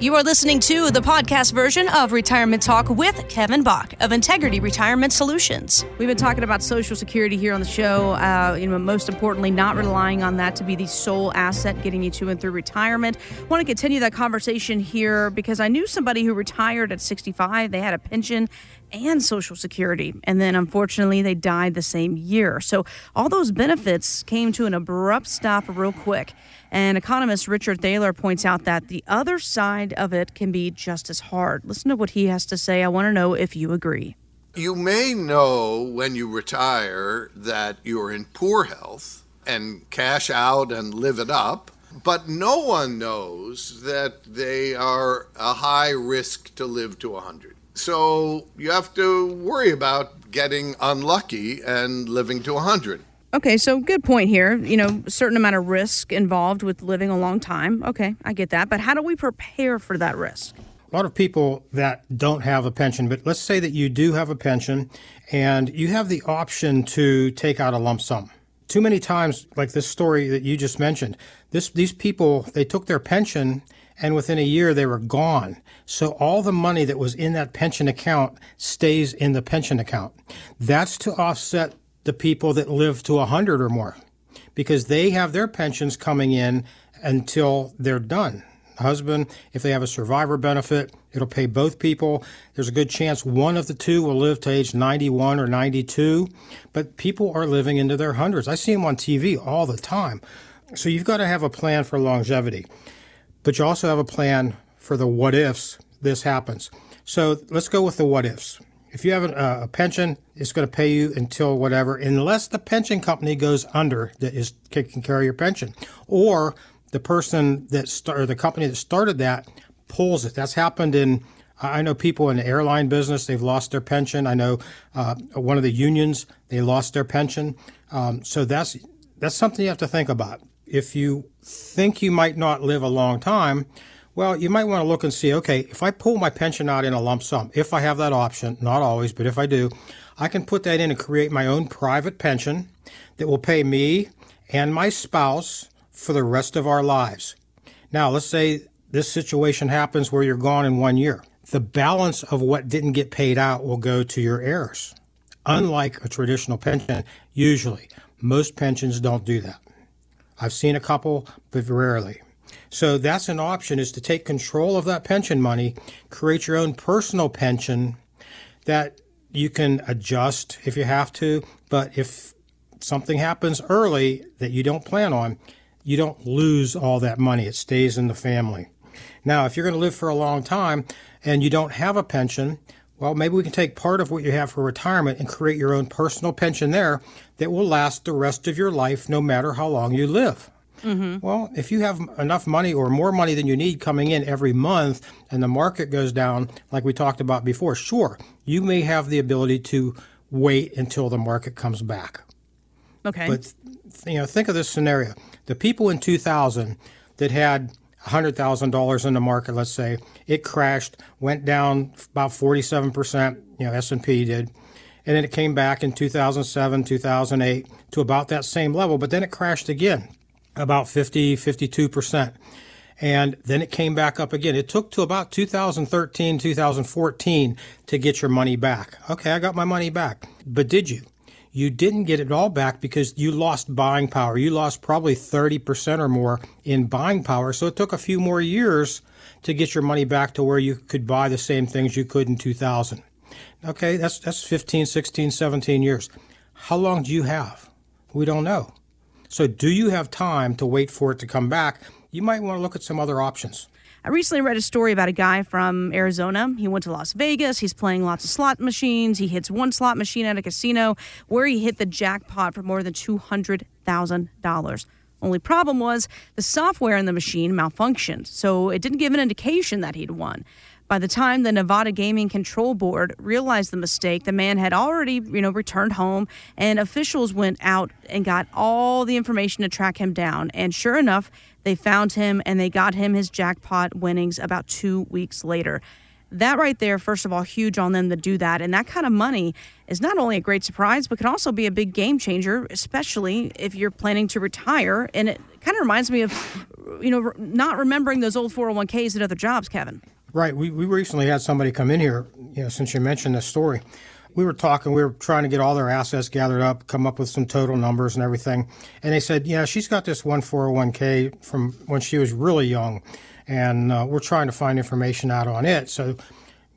You are listening to the podcast version of Retirement Talk with Kevin Bach of Integrity Retirement Solutions. We've been talking about Social Security here on the show. Uh, you know, most importantly, not relying on that to be the sole asset getting you to and through retirement. I want to continue that conversation here because I knew somebody who retired at 65. They had a pension and Social Security. And then unfortunately, they died the same year. So all those benefits came to an abrupt stop real quick. And economist Richard Thaler points out that the other side of it can be just as hard. Listen to what he has to say. I want to know if you agree. You may know when you retire that you're in poor health and cash out and live it up, but no one knows that they are a high risk to live to 100. So you have to worry about getting unlucky and living to 100. Okay, so good point here. You know, certain amount of risk involved with living a long time. Okay, I get that. But how do we prepare for that risk? A lot of people that don't have a pension, but let's say that you do have a pension and you have the option to take out a lump sum. Too many times, like this story that you just mentioned, this, these people, they took their pension and within a year they were gone. So all the money that was in that pension account stays in the pension account. That's to offset the people that live to 100 or more because they have their pensions coming in until they're done. Husband, if they have a survivor benefit, it'll pay both people. There's a good chance one of the two will live to age 91 or 92, but people are living into their hundreds. I see them on TV all the time. So you've got to have a plan for longevity, but you also have a plan for the what ifs this happens. So let's go with the what ifs. If you have a, a pension, it's going to pay you until whatever, unless the pension company goes under that is taking care of your pension, or the person that start, or the company that started that pulls it. That's happened in. I know people in the airline business; they've lost their pension. I know uh, one of the unions; they lost their pension. Um, so that's that's something you have to think about. If you think you might not live a long time, well, you might want to look and see okay, if I pull my pension out in a lump sum, if I have that option, not always, but if I do, I can put that in and create my own private pension that will pay me and my spouse for the rest of our lives. Now, let's say this situation happens where you're gone in one year. The balance of what didn't get paid out will go to your heirs. Unlike a traditional pension, usually, most pensions don't do that. I've seen a couple, but rarely. So that's an option is to take control of that pension money, create your own personal pension that you can adjust if you have to, but if something happens early that you don't plan on, you don't lose all that money. It stays in the family. Now, if you're going to live for a long time and you don't have a pension, well, maybe we can take part of what you have for retirement and create your own personal pension there that will last the rest of your life no matter how long you live. Mm-hmm. Well, if you have enough money or more money than you need coming in every month and the market goes down, like we talked about before, sure, you may have the ability to wait until the market comes back. Okay. But you know, think of this scenario: the people in 2000 that had $100,000 in the market, let's say, it crashed, went down about 47%, you know, S&P did. And then it came back in 2007, 2008 to about that same level, but then it crashed again about 50, 52%. And then it came back up again. It took to about 2013, 2014 to get your money back. Okay, I got my money back. But did you? You didn't get it all back because you lost buying power. You lost probably 30% or more in buying power. So it took a few more years to get your money back to where you could buy the same things you could in 2000. Okay, that's that's 15, 16, 17 years. How long do you have? We don't know. So, do you have time to wait for it to come back? You might want to look at some other options. I recently read a story about a guy from Arizona. He went to Las Vegas. He's playing lots of slot machines. He hits one slot machine at a casino where he hit the jackpot for more than $200,000. Only problem was the software in the machine malfunctioned, so it didn't give an indication that he'd won. By the time the Nevada Gaming Control Board realized the mistake, the man had already, you know, returned home and officials went out and got all the information to track him down. And sure enough, they found him and they got him his jackpot winnings about 2 weeks later. That right there, first of all, huge on them to do that. And that kind of money is not only a great surprise, but can also be a big game changer, especially if you're planning to retire and it Kind of reminds me of, you know, not remembering those old 401ks at other jobs, Kevin. Right. We, we recently had somebody come in here, you know, since you mentioned this story. We were talking, we were trying to get all their assets gathered up, come up with some total numbers and everything. And they said, yeah, she's got this one 401k from when she was really young. And uh, we're trying to find information out on it. So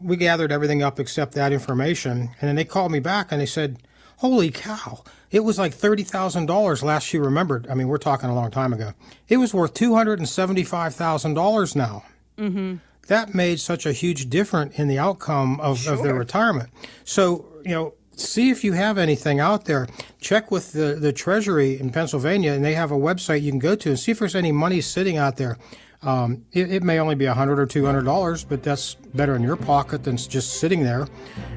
we gathered everything up except that information. And then they called me back and they said, holy cow, it was like $30,000 last she remembered. I mean, we're talking a long time ago. It was worth $275,000 now. Mm-hmm that made such a huge difference in the outcome of, sure. of their retirement. So, you know, see if you have anything out there. Check with the, the Treasury in Pennsylvania, and they have a website you can go to and see if there's any money sitting out there. Um, it, it, may only be a hundred or two hundred dollars, but that's better in your pocket than just sitting there.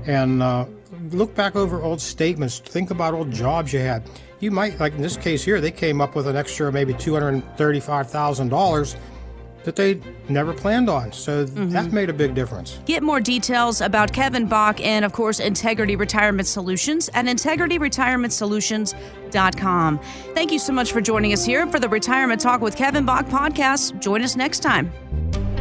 And uh, look back over old statements. Think about old jobs you had. You might, like in this case here, they came up with an extra maybe two hundred thirty-five thousand dollars that they never planned on. So mm-hmm. that made a big difference. Get more details about Kevin Bach and, of course, Integrity Retirement Solutions at integrityretirementsolutions.com. Thank you so much for joining us here for the Retirement Talk with Kevin Bach podcast. Join us next time.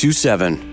642. 27.